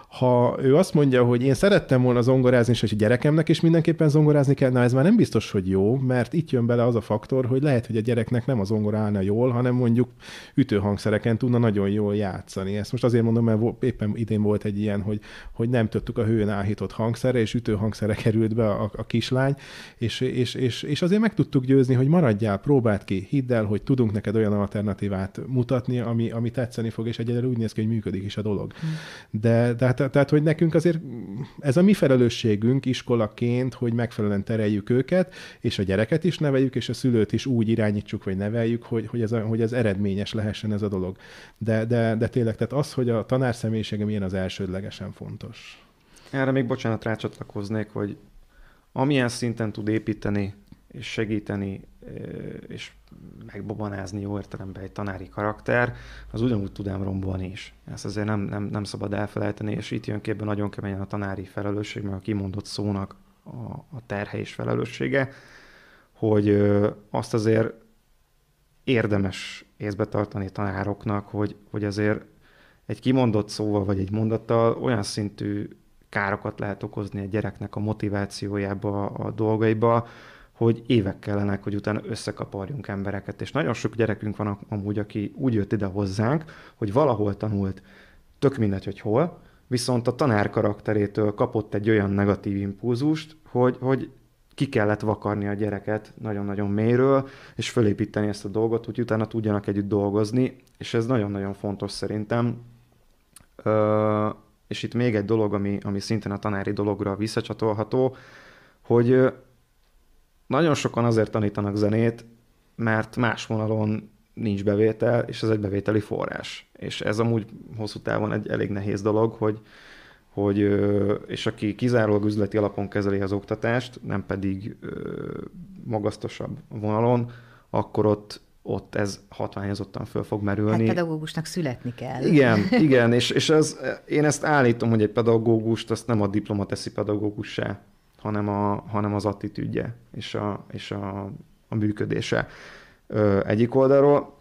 ha ő azt mondja, hogy én szerettem volna zongorázni, és hogy a gyerekemnek is mindenképpen zongorázni kell, na ez már nem biztos, hogy jó, mert itt jön bele az a faktor, hogy lehet, hogy a gyereknek nem a zongora állna jól, hanem mondjuk ütőhangszereken tudna nagyon jól játszani. Ezt most azért mondom, mert éppen idén volt egy ilyen, hogy, hogy nem tudtuk a hőn áhított hangszerre, és ütőhangszerre került be a, a kislány, és, és, és, és azért meg tudtuk győzni, hogy maradjál, próbáld ki, hidd el, hogy tudunk neked olyan alternatívát mutatni, ami, ami tetszeni fog, és egyelőre úgy néz ki, hogy működik is a dolog. Hmm. De, de hát tehát, tehát, hogy nekünk azért ez a mi felelősségünk iskolaként, hogy megfelelően tereljük őket, és a gyereket is neveljük, és a szülőt is úgy irányítsuk, vagy neveljük, hogy, hogy, ez, a, hogy ez eredményes lehessen ez a dolog. De, de, de tényleg, tehát az, hogy a tanár személyisége milyen az elsődlegesen fontos. Erre még bocsánat rácsatlakoznék, hogy amilyen szinten tud építeni és segíteni és megbobanázni jó értelemben egy tanári karakter, az ugyanúgy tud rombolni is. Ezt azért nem, nem, nem szabad elfelejteni, és itt jön képben nagyon keményen a tanári felelősség, meg a kimondott szónak a, a terhe és felelőssége, hogy azt azért érdemes észbe tartani tanároknak, hogy, hogy azért egy kimondott szóval vagy egy mondattal olyan szintű károkat lehet okozni egy gyereknek a motivációjába, a dolgaiba, hogy évek kellenek, hogy utána összekaparjunk embereket. És nagyon sok gyerekünk van amúgy, aki úgy jött ide hozzánk, hogy valahol tanult, tök mindegy, hogy hol, viszont a tanár karakterétől kapott egy olyan negatív impulzust, hogy, hogy ki kellett vakarni a gyereket nagyon-nagyon mélyről, és fölépíteni ezt a dolgot, hogy utána tudjanak együtt dolgozni, és ez nagyon-nagyon fontos szerintem. Ö, és itt még egy dolog, ami, ami szintén a tanári dologra visszacsatolható, hogy nagyon sokan azért tanítanak zenét, mert más vonalon nincs bevétel, és ez egy bevételi forrás. És ez amúgy hosszú távon egy elég nehéz dolog, hogy, hogy és aki kizárólag üzleti alapon kezeli az oktatást, nem pedig magasztosabb vonalon, akkor ott, ott ez hatványozottan föl fog merülni. Hát pedagógusnak születni kell. Igen, igen, és, és ez, én ezt állítom, hogy egy pedagógust azt nem a diploma teszi pedagógussá, hanem, a, hanem az attitűdje és a, és a, a működése ö, egyik oldalról.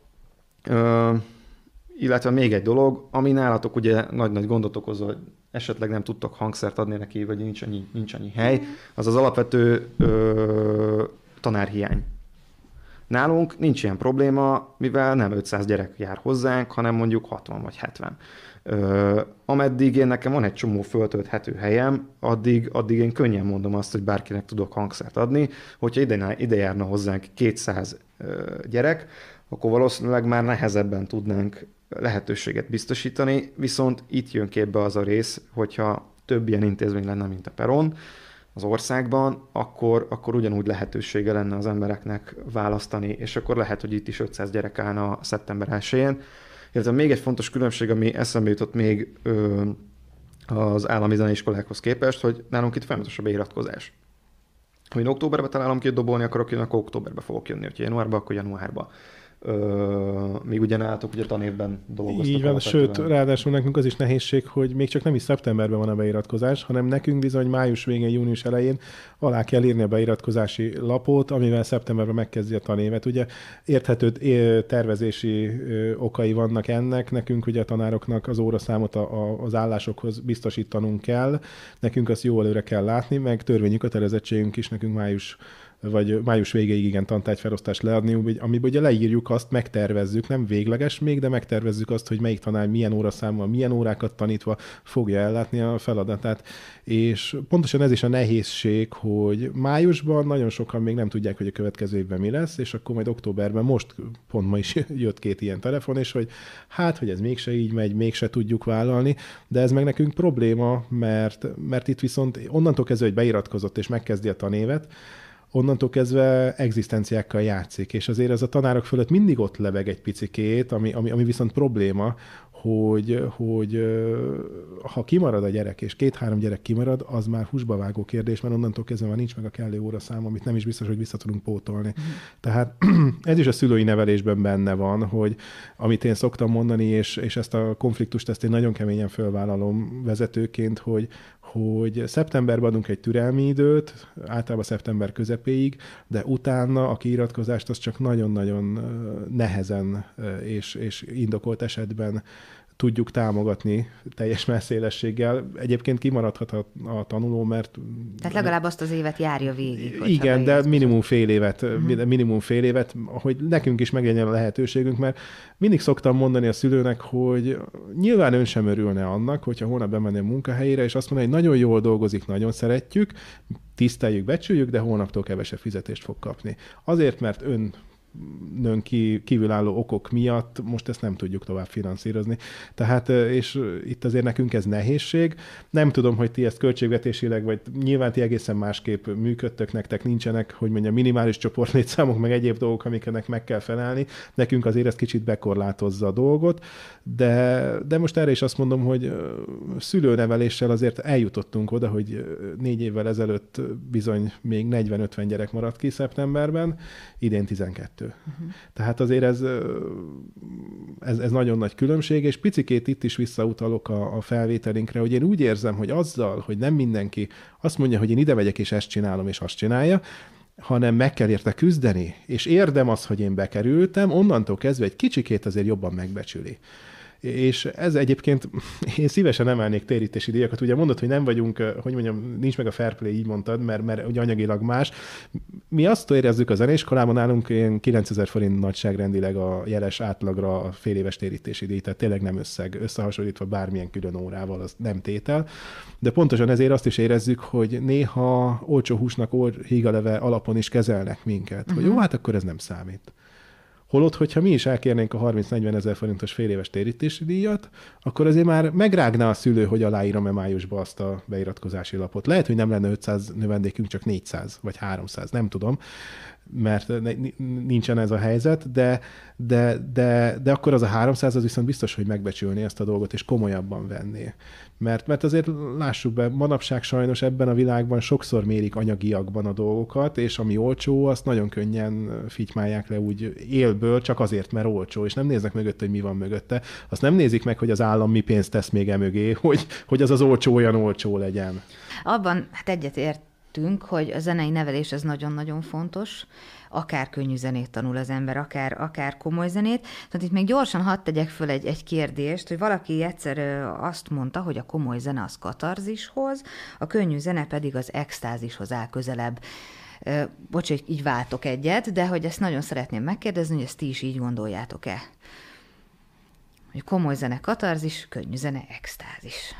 Ö, illetve még egy dolog, ami nálatok ugye nagy-nagy gondot okoz, hogy esetleg nem tudtok hangszert adni neki, vagy nincs annyi, nincs annyi hely, az az alapvető ö, tanárhiány. Nálunk nincs ilyen probléma, mivel nem 500 gyerek jár hozzánk, hanem mondjuk 60 vagy 70. Ameddig én nekem van egy csomó föltölthető helyem, addig, addig én könnyen mondom azt, hogy bárkinek tudok hangszert adni. Hogyha ide, ide járna hozzánk 200 ö, gyerek, akkor valószínűleg már nehezebben tudnánk lehetőséget biztosítani, viszont itt jön képbe az a rész, hogyha több ilyen intézmény lenne, mint a Peron az országban, akkor, akkor ugyanúgy lehetősége lenne az embereknek választani, és akkor lehet, hogy itt is 500 gyerek állna szeptember 1-én, illetve még egy fontos különbség, ami eszembe jutott még ö, az állami zeneiskolákhoz képest, hogy nálunk itt folyamatos a beiratkozás. Ha én októberben találom ki, dobolni akarok jönni, akkor októberben fogok jönni. Ha januárban, akkor míg ugye nálatok ugye tanévben dolgoztak. Így van, sőt, ráadásul nekünk az is nehézség, hogy még csak nem is szeptemberben van a beiratkozás, hanem nekünk bizony május végén, június elején alá kell írni a beiratkozási lapot, amivel szeptemberben megkezdi a tanévet. Ugye érthető tervezési okai vannak ennek, nekünk ugye a tanároknak az óraszámot az állásokhoz biztosítanunk kell, nekünk azt jó előre kell látni, meg törvényi kötelezettségünk is nekünk május vagy május végéig igen tantárgyfelosztást leadni, amiben ugye leírjuk azt, megtervezzük, nem végleges még, de megtervezzük azt, hogy melyik tanár milyen óraszámmal, milyen órákat tanítva fogja ellátni a feladatát. És pontosan ez is a nehézség, hogy májusban nagyon sokan még nem tudják, hogy a következő évben mi lesz, és akkor majd októberben, most pont ma is jött két ilyen telefon, és hogy hát, hogy ez mégse így megy, mégse tudjuk vállalni, de ez meg nekünk probléma, mert, mert itt viszont onnantól kezdve, hogy beiratkozott és megkezdi a tanévet, onnantól kezdve egzisztenciákkal játszik, és azért ez a tanárok fölött mindig ott leveg egy picikét, ami, ami, ami viszont probléma, hogy, hogy ha kimarad a gyerek, és két-három gyerek kimarad, az már húsba vágó kérdés, mert onnantól kezdve már nincs meg a kellő óraszám, amit nem is biztos, hogy vissza tudunk pótolni. Mm. Tehát ez is a szülői nevelésben benne van, hogy amit én szoktam mondani, és, és ezt a konfliktust ezt én nagyon keményen fölvállalom vezetőként, hogy, hogy szeptemberben adunk egy türelmi időt, általában szeptember közepéig, de utána a kiiratkozást az csak nagyon-nagyon nehezen és, és indokolt esetben tudjuk támogatni teljes messzélességgel. Egyébként kimaradhat a, a tanuló, mert... Tehát legalább azt az évet járja végig. Igen, de minimum fél évet, uh-huh. minimum fél évet, hogy nekünk is meglegyen a lehetőségünk, mert mindig szoktam mondani a szülőnek, hogy nyilván ön sem örülne annak, hogyha holnap bemenne a munkahelyére, és azt mondja, hogy nagyon jól dolgozik, nagyon szeretjük, tiszteljük, becsüljük, de holnaptól kevesebb fizetést fog kapni. Azért, mert ön nőn ki, kívülálló okok miatt most ezt nem tudjuk tovább finanszírozni. Tehát, és itt azért nekünk ez nehézség. Nem tudom, hogy ti ezt költségvetésileg, vagy nyilván ti egészen másképp működtök, nektek nincsenek, hogy mondja, minimális csoportlétszámok, meg egyéb dolgok, amiknek meg kell felelni. Nekünk azért ez kicsit bekorlátozza a dolgot, de, de most erre is azt mondom, hogy szülőneveléssel azért eljutottunk oda, hogy négy évvel ezelőtt bizony még 40-50 gyerek maradt ki szeptemberben, idén 12. Uh-huh. Tehát azért ez, ez, ez nagyon nagy különbség, és picikét itt is visszautalok a, a felvételinkre, hogy én úgy érzem, hogy azzal, hogy nem mindenki azt mondja, hogy én ide megyek, és ezt csinálom, és azt csinálja, hanem meg kell érte küzdeni, és érdem az, hogy én bekerültem, onnantól kezdve egy kicsikét azért jobban megbecsüli és ez egyébként, én szívesen emelnék térítési díjakat. Ugye mondod, hogy nem vagyunk, hogy mondjam, nincs meg a fair play, így mondtad, mert, mert ugye anyagilag más. Mi azt érezzük a zenéskolában, nálunk ilyen 9000 forint nagyságrendileg a jeles átlagra a fél éves térítési díj, tehát tényleg nem összeg, összehasonlítva bármilyen külön órával, az nem tétel. De pontosan ezért azt is érezzük, hogy néha olcsó húsnak hígaleve alapon is kezelnek minket, uh-huh. hogy mhm. jó, hát akkor ez nem számít. Holott, hogyha mi is elkérnénk a 30-40 ezer forintos fél éves térítési díjat, akkor azért már megrágná a szülő, hogy aláírom-e májusba azt a beiratkozási lapot. Lehet, hogy nem lenne 500 növendékünk, csak 400 vagy 300, nem tudom mert nincsen ez a helyzet, de, de, de, de akkor az a 300 az viszont biztos, hogy megbecsülni ezt a dolgot, és komolyabban venni. Mert, mert azért lássuk be, manapság sajnos ebben a világban sokszor mérik anyagiakban a dolgokat, és ami olcsó, azt nagyon könnyen fitymálják le úgy élből, csak azért, mert olcsó, és nem néznek mögötte, hogy mi van mögötte. Azt nem nézik meg, hogy az állam mi pénzt tesz még emögé, hogy, hogy az az olcsó olyan olcsó legyen. Abban hát egyetért beszélgettünk, hogy a zenei nevelés az nagyon-nagyon fontos, akár könnyű zenét tanul az ember, akár, akár komoly zenét. Tehát itt még gyorsan hadd tegyek föl egy, egy kérdést, hogy valaki egyszer azt mondta, hogy a komoly zene az katarzishoz, a könnyű zene pedig az extázishoz áll közelebb. Bocs, hogy így váltok egyet, de hogy ezt nagyon szeretném megkérdezni, hogy ezt ti is így gondoljátok-e? Hogy komoly zene katarzis, könnyű zene extázis.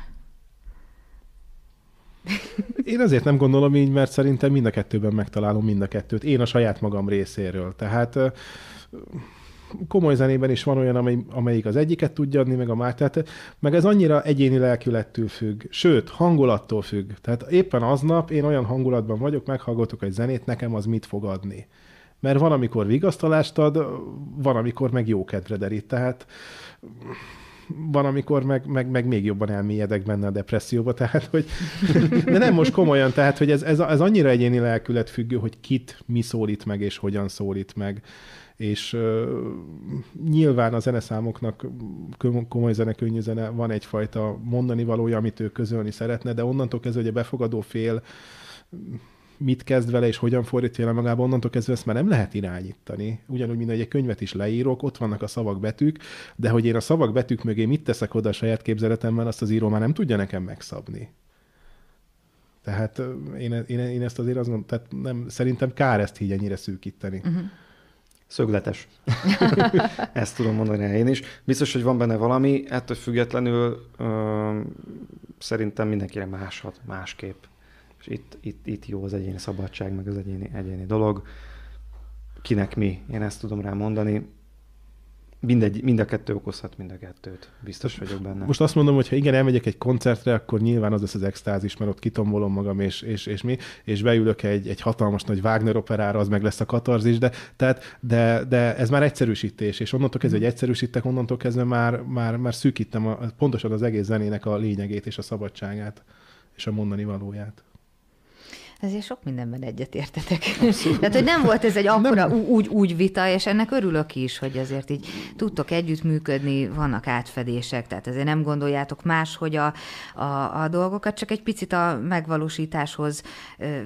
Én azért nem gondolom így, mert szerintem mind a kettőben megtalálom mind a kettőt. Én a saját magam részéről. Tehát komoly zenében is van olyan, amely, amelyik az egyiket tudja adni, meg a már. Tehát, meg ez annyira egyéni lelkülettől függ, sőt, hangulattól függ. Tehát éppen aznap én olyan hangulatban vagyok, meghallgatok egy zenét, nekem az mit fog adni. Mert van, amikor vigasztalást ad, van, amikor meg jó kedvre derít. Tehát van, amikor meg, meg, meg még jobban elmélyedek benne a depresszióba, tehát, hogy de nem most komolyan, tehát, hogy ez, ez, ez annyira egyéni lelkület függő, hogy kit mi szólít meg, és hogyan szólít meg. És uh, nyilván a zeneszámoknak komoly zene, könnyű zene van egyfajta mondani valója, amit ő közölni szeretne, de onnantól kezdve, hogy a befogadó fél mit kezd vele, és hogyan fordítja le magába, onnantól kezdve ezt már nem lehet irányítani. Ugyanúgy, mint egy könyvet is leírok, ott vannak a szavak betűk, de hogy én a szavak betűk mögé mit teszek oda a saját képzeletemmel, azt az író már nem tudja nekem megszabni. Tehát én, én, én ezt azért azt mondom, tehát nem, szerintem kár ezt így ennyire szűkíteni. Uh-huh. Szögletes. Ezt tudom mondani én is. Biztos, hogy van benne valami, ettől függetlenül ö, szerintem mindenkire máshat, másképp. És itt, itt, itt jó az egyéni szabadság, meg az egyéni, egyéni dolog. Kinek mi? Én ezt tudom rá mondani mindegy, mind a kettő okozhat mind a kettőt. Biztos vagyok benne. Most azt mondom, hogy ha igen, elmegyek egy koncertre, akkor nyilván az lesz az extázis, mert ott kitombolom magam, és, és, és mi, és beülök egy, egy hatalmas nagy Wagner operára, az meg lesz a katarzis, de, tehát, de, de ez már egyszerűsítés, és onnantól kezdve, hogy egyszerűsítek, onnantól kezdve már, már, már szűkítem a, pontosan az egész zenének a lényegét és a szabadságát, és a mondani valóját ezért sok mindenben egyetértetek. Tehát, hogy nem volt ez egy akkora úgy, úgy vita, és ennek örülök is, hogy azért így tudtok együttműködni, vannak átfedések, tehát ezért nem gondoljátok más, hogy a, a, a dolgokat, csak egy picit a megvalósításhoz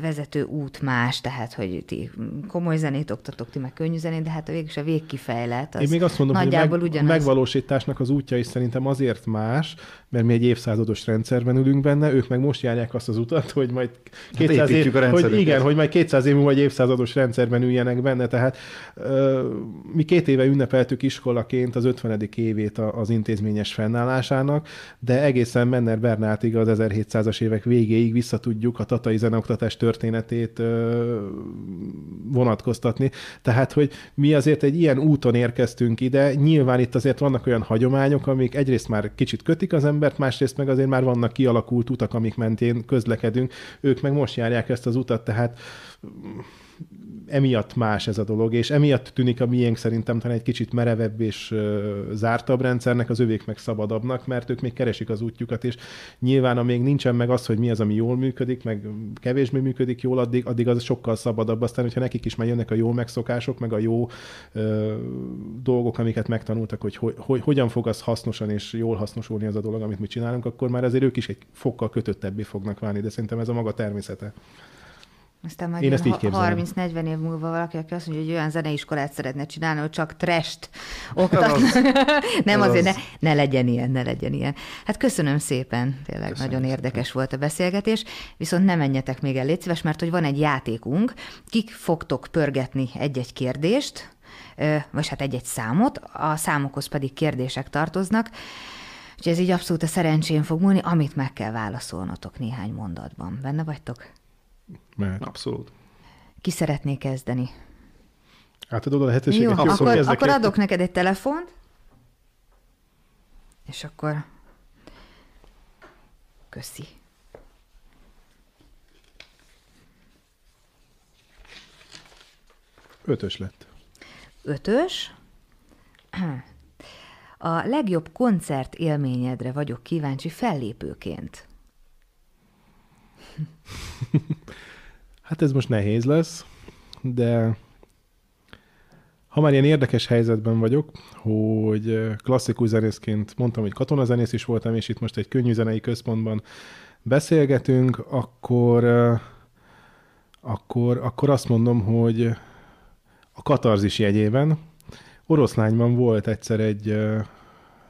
vezető út más, tehát, hogy ti komoly zenét oktatok, ti meg könnyű zenét, de hát végül a végkifejlet az Én még azt mondom, nagyjából hogy meg, a megvalósításnak az útja is szerintem azért más, mert mi egy évszázados rendszerben ülünk benne, ők meg most járják azt az utat, hogy majd 200 hát a hogy igen, hogy majd 200 év múlva egy évszázados rendszerben üljenek benne, tehát ö, mi két éve ünnepeltük iskolaként az 50. évét az intézményes fennállásának, de egészen Menner Bernátig az 1700-as évek végéig visszatudjuk a tatai zeneoktatás történetét ö, vonatkoztatni. Tehát, hogy mi azért egy ilyen úton érkeztünk ide, nyilván itt azért vannak olyan hagyományok, amik egyrészt már kicsit kötik az embert, másrészt meg azért már vannak kialakult utak, amik mentén közlekedünk, ők meg most járják ezt az utat, tehát emiatt más ez a dolog, és emiatt tűnik a miénk szerintem talán egy kicsit merevebb és zártabb rendszernek, az övék meg szabadabbnak, mert ők még keresik az útjukat, és nyilván amíg nincsen meg az, hogy mi az, ami jól működik, meg kevésbé működik jól, addig, addig az sokkal szabadabb. Aztán, hogyha nekik is már jönnek a jó megszokások, meg a jó ö, dolgok, amiket megtanultak, hogy, hogy, hogy hogyan fog az hasznosan és jól hasznosulni az a dolog, amit mi csinálunk, akkor már azért ők is egy fokkal kötöttebbé fognak válni, de szerintem ez a maga természete. Aztán majd Én ezt így 30-40 év múlva valaki, aki azt mondja, hogy olyan zeneiskolát szeretne csinálni, hogy csak trest oktat. Nem azért, ne, ne legyen ilyen, ne legyen ilyen. Hát köszönöm szépen, tényleg köszönöm nagyon érdekes szépen. volt a beszélgetés, viszont nem menjetek még el, légy szíves, mert hogy van egy játékunk, kik fogtok pörgetni egy-egy kérdést, vagy hát egy-egy számot, a számokhoz pedig kérdések tartoznak, Úgyhogy ez így abszolút a szerencsén fog múlni, amit meg kell válaszolnotok néhány mondatban. Benne vagytok? Mehet. Abszolút. Ki szeretné kezdeni? Átadod a lehetőséget? Jó, akkor, akkor adok neked egy telefont, és akkor köszi. Ötös lett. Ötös. A legjobb koncert élményedre vagyok kíváncsi fellépőként. Hát ez most nehéz lesz, de ha már ilyen érdekes helyzetben vagyok, hogy klasszikus zenészként mondtam, hogy katonazenész is voltam, és itt most egy könnyű zenei központban beszélgetünk, akkor, akkor, akkor azt mondom, hogy a katarzis jegyében Oroszlányban volt egyszer egy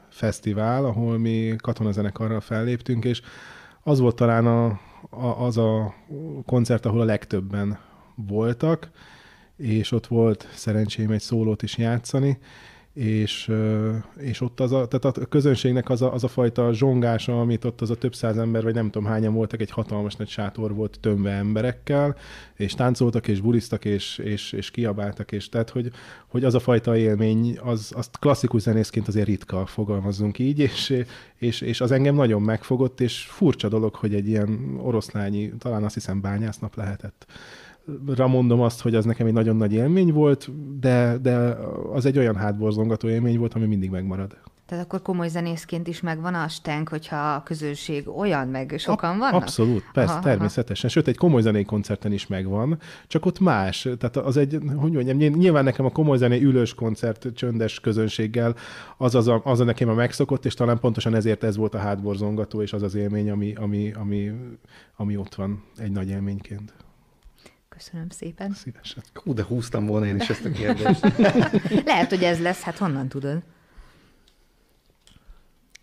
fesztivál, ahol mi katonazenekarral felléptünk, és az volt talán a, a, az a koncert, ahol a legtöbben voltak, és ott volt szerencsém egy szólót is játszani, és, és ott az a, tehát a közönségnek az a, az a fajta zsongása, amit ott az a több száz ember, vagy nem tudom hányan voltak, egy hatalmas nagy sátor volt tömve emberekkel, és táncoltak, és bulisztak, és, és, és kiabáltak, és tehát, hogy, hogy az a fajta élmény, az, azt klasszikus zenészként azért ritka, fogalmazzunk így, és, és, és az engem nagyon megfogott, és furcsa dolog, hogy egy ilyen oroszlányi, talán azt hiszem bányásznap lehetett mondom azt, hogy az nekem egy nagyon nagy élmény volt, de, de az egy olyan hátborzongató élmény volt, ami mindig megmarad. Tehát akkor komoly zenészként is megvan a stenk, hogyha a közönség olyan, meg sokan vannak? Abszolút, persze, aha, természetesen. Aha. Sőt, egy komoly zenei koncerten is megvan, csak ott más. Tehát az egy, hogy mondjam, nyilván nekem a komoly zenei ülős koncert csöndes közönséggel az, az, a, az a nekem a megszokott, és talán pontosan ezért ez volt a hátborzongató, és az az élmény, ami, ami, ami, ami ott van egy nagy élményként. Köszönöm szépen. Szívesen. Hú, de húztam volna én is ezt a kérdést. Lehet, hogy ez lesz, hát honnan tudod?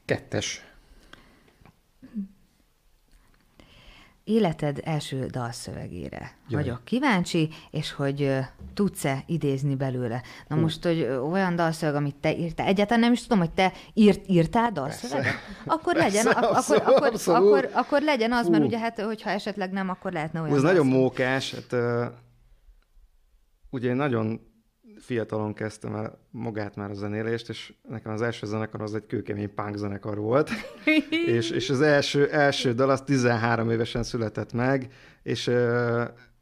Kettes. Életed első dalszövegére Jaj. vagyok kíváncsi, és hogy tudsz-e idézni belőle. Na most, hogy olyan dalszöveg, amit te írtál, egyáltalán nem is tudom, hogy te írt, írtál dalszöveget? Akkor legyen, Persze, ak- abszolút, akkor, akkor, abszolút. akkor, akkor legyen az, mert Hú. ugye hát, hogyha esetleg nem, akkor lehetne olyan Ez nagyon mókás, hát uh, ugye nagyon fiatalon kezdtem el magát már a zenélést, és nekem az első zenekar az egy kőkemény punk zenekar volt, és, és az első, első dal az 13 évesen született meg, és,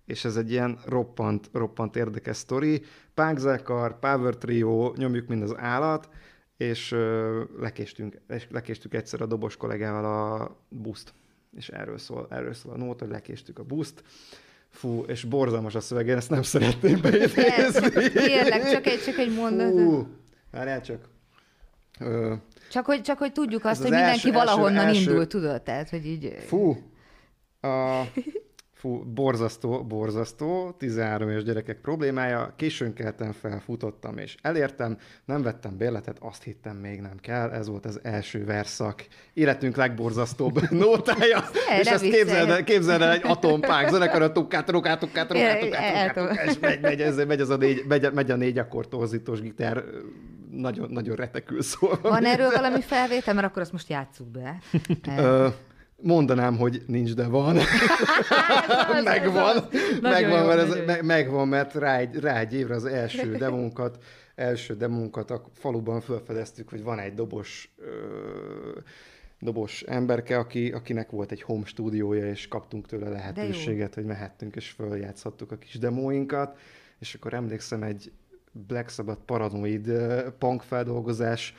és ez egy ilyen roppant, roppant érdekes sztori. Punk zenekar, power trio, nyomjuk mind az állat, és lekéstünk, és lekéstük egyszer a dobos kollégával a buszt. És erről szól, erről szól a nóta, hogy lekéstük a buszt. Fú, és borzalmas a szöveg, én ezt nem szeretném beidézni. Tényleg, csak egy, csak egy mondat. Fú, várjál csak. Ö, Csak hogy, csak hogy tudjuk azt, hogy az mindenki első- valahonnan első- indul, tudod? Tehát, hogy így... Fú, a, fú, borzasztó, borzasztó, 13 éves gyerekek problémája, későn keltem fel, futottam és elértem, nem vettem bérletet, azt hittem még nem kell, ez volt az első verszak, életünk legborzasztóbb nótája, Erre és ezt vissza- képzeld el, képzeld el egy atompák, zenekar a tukkát, tukát, El- tukát, tukát, és megy, megy, ez, megy, az a négy, megy, megy a négy akkord torzítós gitár, nagyon, nagyon retekül szól. Van erről valami felvétel, mert akkor azt most játsszuk be. Mondanám, hogy nincs, de van. az, megvan. az. Nagyon megvan, jó, mert ez, me, megvan, mert rá egy, rá egy évre az első demónkat, első demónkat a faluban felfedeztük, hogy van egy dobos ö, dobos emberke, aki, akinek volt egy home stúdiója, és kaptunk tőle lehetőséget, hogy mehettünk, és följátszhattuk a kis demóinkat, és akkor emlékszem egy Black Sabbath paranoid punk feldolgozás,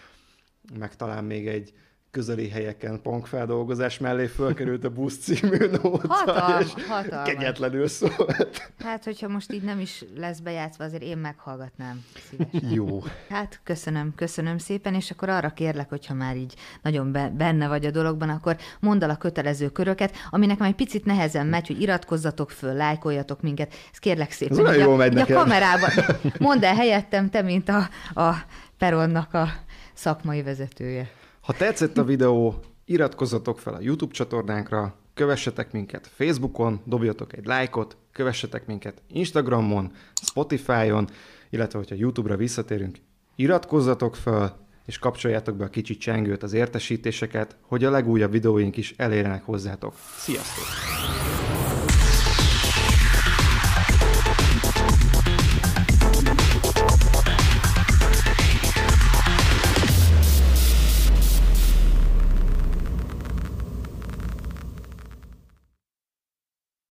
meg talán még egy közeli helyeken punk feldolgozás mellé fölkerült a busz című nóta, Hatalma- és hatalmas. kegyetlenül szólt. Hát, hogyha most így nem is lesz bejátszva, azért én meghallgatnám szívesen. Jó. Hát köszönöm, köszönöm szépen, és akkor arra kérlek, hogyha már így nagyon be, benne vagy a dologban, akkor mondd el a kötelező köröket, ami nekem egy picit nehezen megy, hogy iratkozzatok föl, lájkoljatok minket. Ezt kérlek szépen. Ez jól a, megy így a nekem. kamerában. Mondd el helyettem, te, mint a, a Peronnak a szakmai vezetője. Ha tetszett a videó, iratkozzatok fel a YouTube csatornánkra, kövessetek minket Facebookon, dobjatok egy lájkot, kövessetek minket Instagramon, Spotify-on, illetve hogyha YouTube-ra visszatérünk, iratkozzatok fel, és kapcsoljátok be a kicsi csengőt, az értesítéseket, hogy a legújabb videóink is elérjenek hozzátok. Sziasztok!